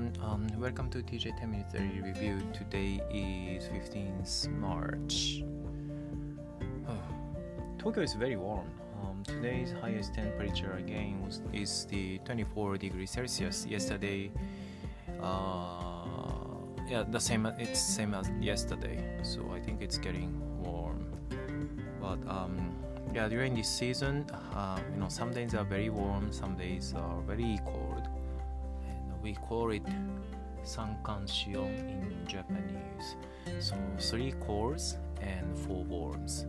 everyone. Um, welcome to TJ 10 Minutes Daily Review. Today is 15th March. Tokyo is very warm. Um, today's highest temperature again was, is the 24 degrees Celsius. Yesterday, uh, yeah, the same. It's same as yesterday. So I think it's getting warm. But um, yeah, during this season, uh, you know, some days are very warm, some days are very cold we call it Sankanshion in Japanese. So three colds and four warms.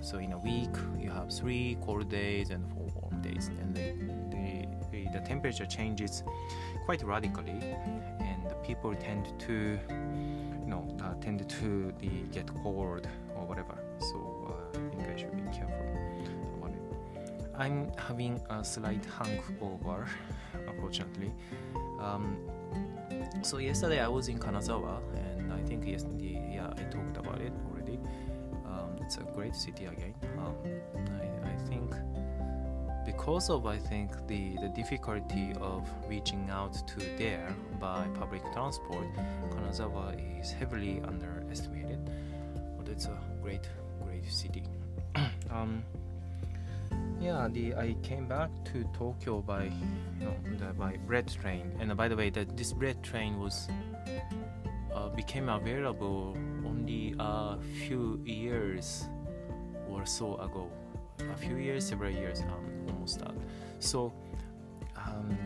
So in a week you have three cold days and four warm days, and the, the, the temperature changes quite radically, and the people tend to you know uh, tend to the, get cold or whatever. So uh, I think I should be careful about it. I'm having a slight hangover, unfortunately. Um, so yesterday I was in Kanazawa, and I think yesterday, yeah, I talked about it already. Um, it's a great city again. Um, I, I, think because of I think the the difficulty of reaching out to there by public transport, Kanazawa is heavily underestimated. But it's a great, great city. yeah, the I came back to Tokyo by you know the, by bread train, and uh, by the way, that this bread train was uh, became available only a few years or so ago. A few years, several years, um, almost that. So, um,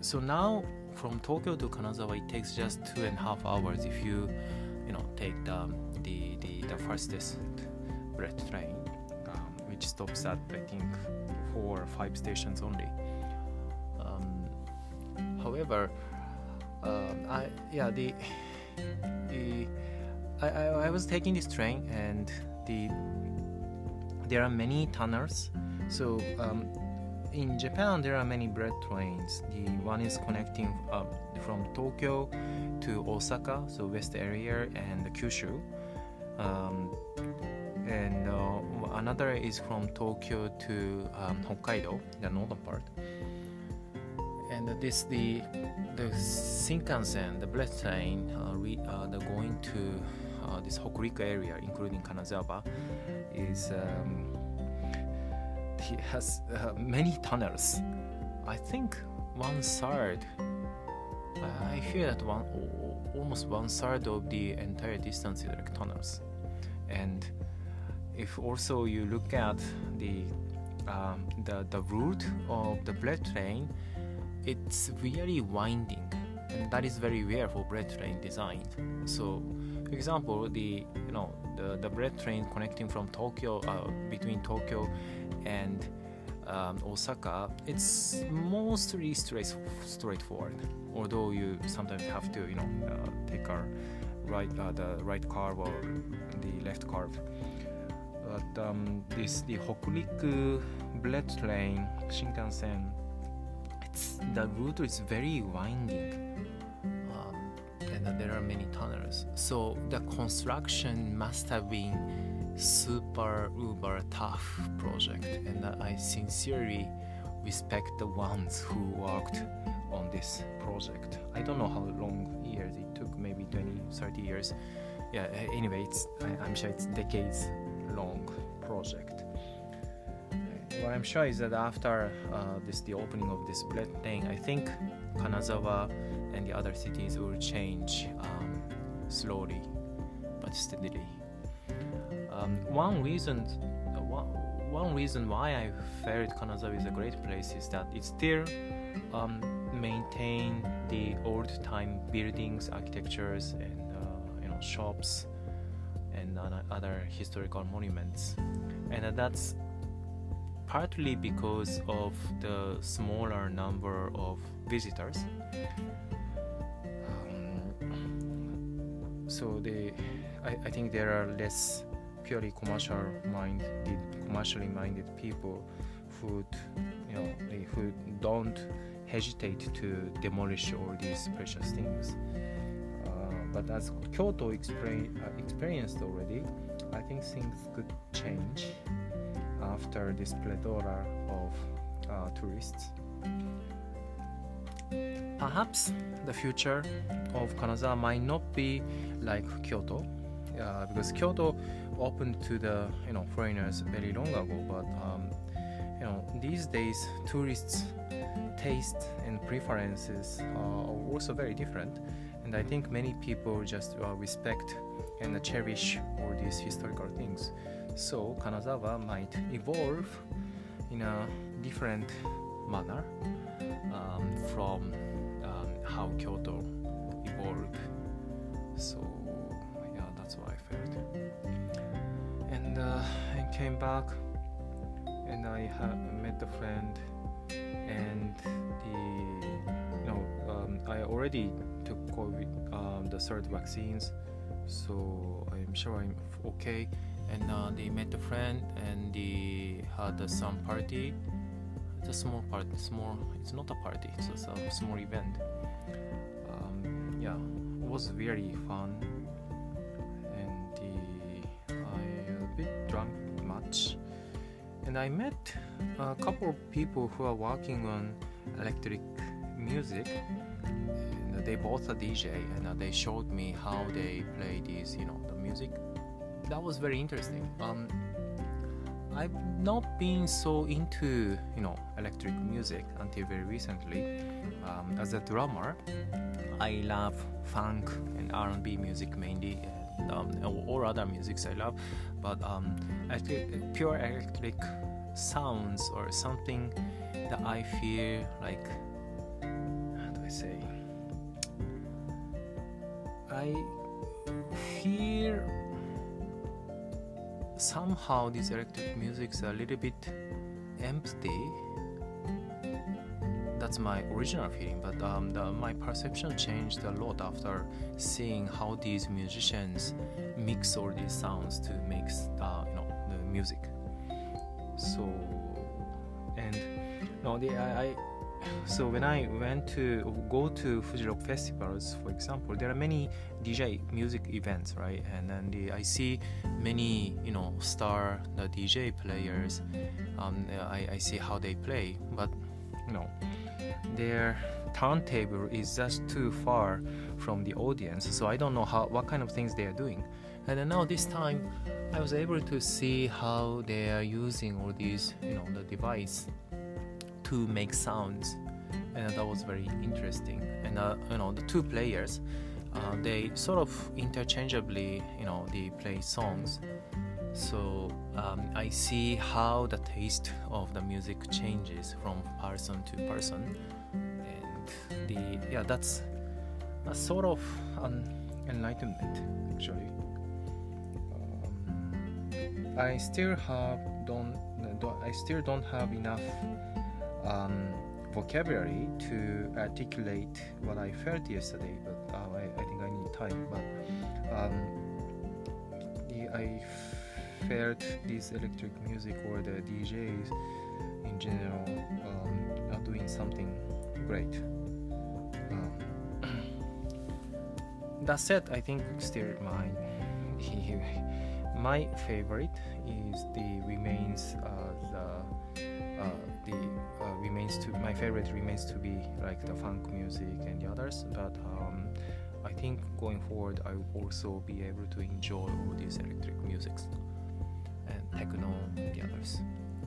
so now from Tokyo to Kanazawa, it takes just two and a half hours if you, you know, take the the the, the fastest bread train which stops at I think four or five stations only. Um, however, um, I yeah the the I, I, I was taking this train and the there are many tunnels. So um, in Japan there are many bread trains. The one is connecting uh, from Tokyo to Osaka, so west area and Kyushu. Um, and uh, another is from Tokyo to um, Hokkaido, the northern part. And this the the Shinkansen, the bullet train, uh, re, uh, the going to uh, this Hokuriku area, including Kanazawa, is um, it has uh, many tunnels. I think one third. I hear that one almost one third of the entire distance is like tunnels, and if also you look at the um, the, the route of the bread train, it's really winding, and that is very rare for bread train design. So, for example, the you know the, the bread train connecting from Tokyo uh, between Tokyo and um, Osaka, it's mostly straight straightforward. Although you sometimes have to you know uh, take a right uh, the right curve or the left curve but um, this the Hokuriku bullet train Shinkansen, it's the route is very winding, um, and there are many tunnels. So the construction must have been super uber tough project, and I sincerely respect the ones who worked on this project. I don't know how long years it took, maybe 20, 30 years. Yeah, anyway, it's, I, I'm sure it's decades long project. What I'm sure is that after uh, this the opening of this thing, I think Kanazawa and the other cities will change um, slowly but steadily. Um, one reason, uh, one, one reason why I felt Kanazawa is a great place is that it still um, maintain the old time buildings, architectures, and uh, you know shops and other historical monuments. And that's partly because of the smaller number of visitors. So they, I, I think there are less purely commercial minded, commercially minded people who, you know, who don't hesitate to demolish all these precious things. But as Kyoto explain, uh, experienced already, I think things could change after this plethora of uh, tourists. perhaps the future of Kanazawa might not be like Kyoto, uh, because Kyoto opened to the you know foreigners very long ago. But um, you know these days tourists' taste and preferences are also very different, and I think many people just uh, respect and cherish all these historical things. So Kanazawa might evolve in a different manner um, from um, how Kyoto evolved. So yeah, that's what I felt. And uh, I came back, and I met a friend, and the you know um, I already COVID, um, the third vaccines, so I'm sure I'm okay. And uh, they met a friend, and they had uh, some party. It's a small party small it's not a party it's just a small event. Um, yeah it was very fun. And the, i a bit drunk much. And i met a couple of people who are working on electric music they both a dj and they showed me how they play this, you know the music that was very interesting um, I've not been so into you know electric music until very recently. Um, as a drummer, I love funk and R&B music mainly, and um, all other musics I love. But um, pure electric sounds or something that I feel like how do I say? I feel somehow this electric music's a little bit empty. That's my original feeling but um, the, my perception changed a lot after seeing how these musicians mix all these sounds to make uh, you know the music. So and know the, I, I so when I went to go to Fuji Rock festivals, for example, there are many DJ music events, right? And then the, I see many, you know, star the DJ players. Um, I, I see how they play, but you know, their turntable is just too far from the audience, so I don't know how what kind of things they are doing. And then now this time, I was able to see how they are using all these, you know, the device to make sounds, and that was very interesting. And uh, you know, the two players, uh, they sort of interchangeably, you know, they play songs. So um, I see how the taste of the music changes from person to person, and the yeah, that's a sort of an enlightenment actually. Um, I still have don't, don't I still don't have enough um, vocabulary to articulate what I felt yesterday, but uh, I, I, think I need time. But um, the, I felt this electric music or the DJs in general um, are doing something great. Um, that said, I think still my my favorite is the remains uh, the uh, the uh, remains to my favorite remains to be like the funk music and the others but um, I think going forward I will also be able to enjoy all these electric musics and techno and the others.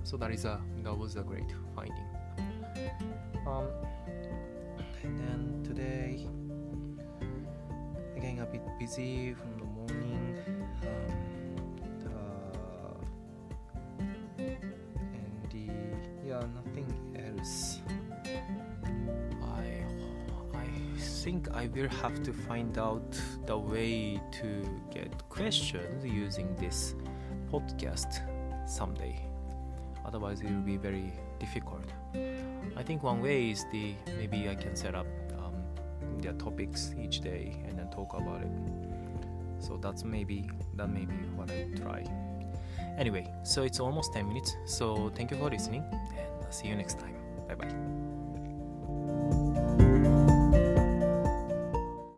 So that is a that was a great finding. Um, and then today again a bit busy from the morning nothing else. I I think I will have to find out the way to get questions using this podcast someday. Otherwise, it will be very difficult. I think one way is the maybe I can set up um, their topics each day and then talk about it. So that's maybe that may be what I try. Anyway, so it's almost 10 minutes. So thank you for listening and I'll see you next time. Bye bye.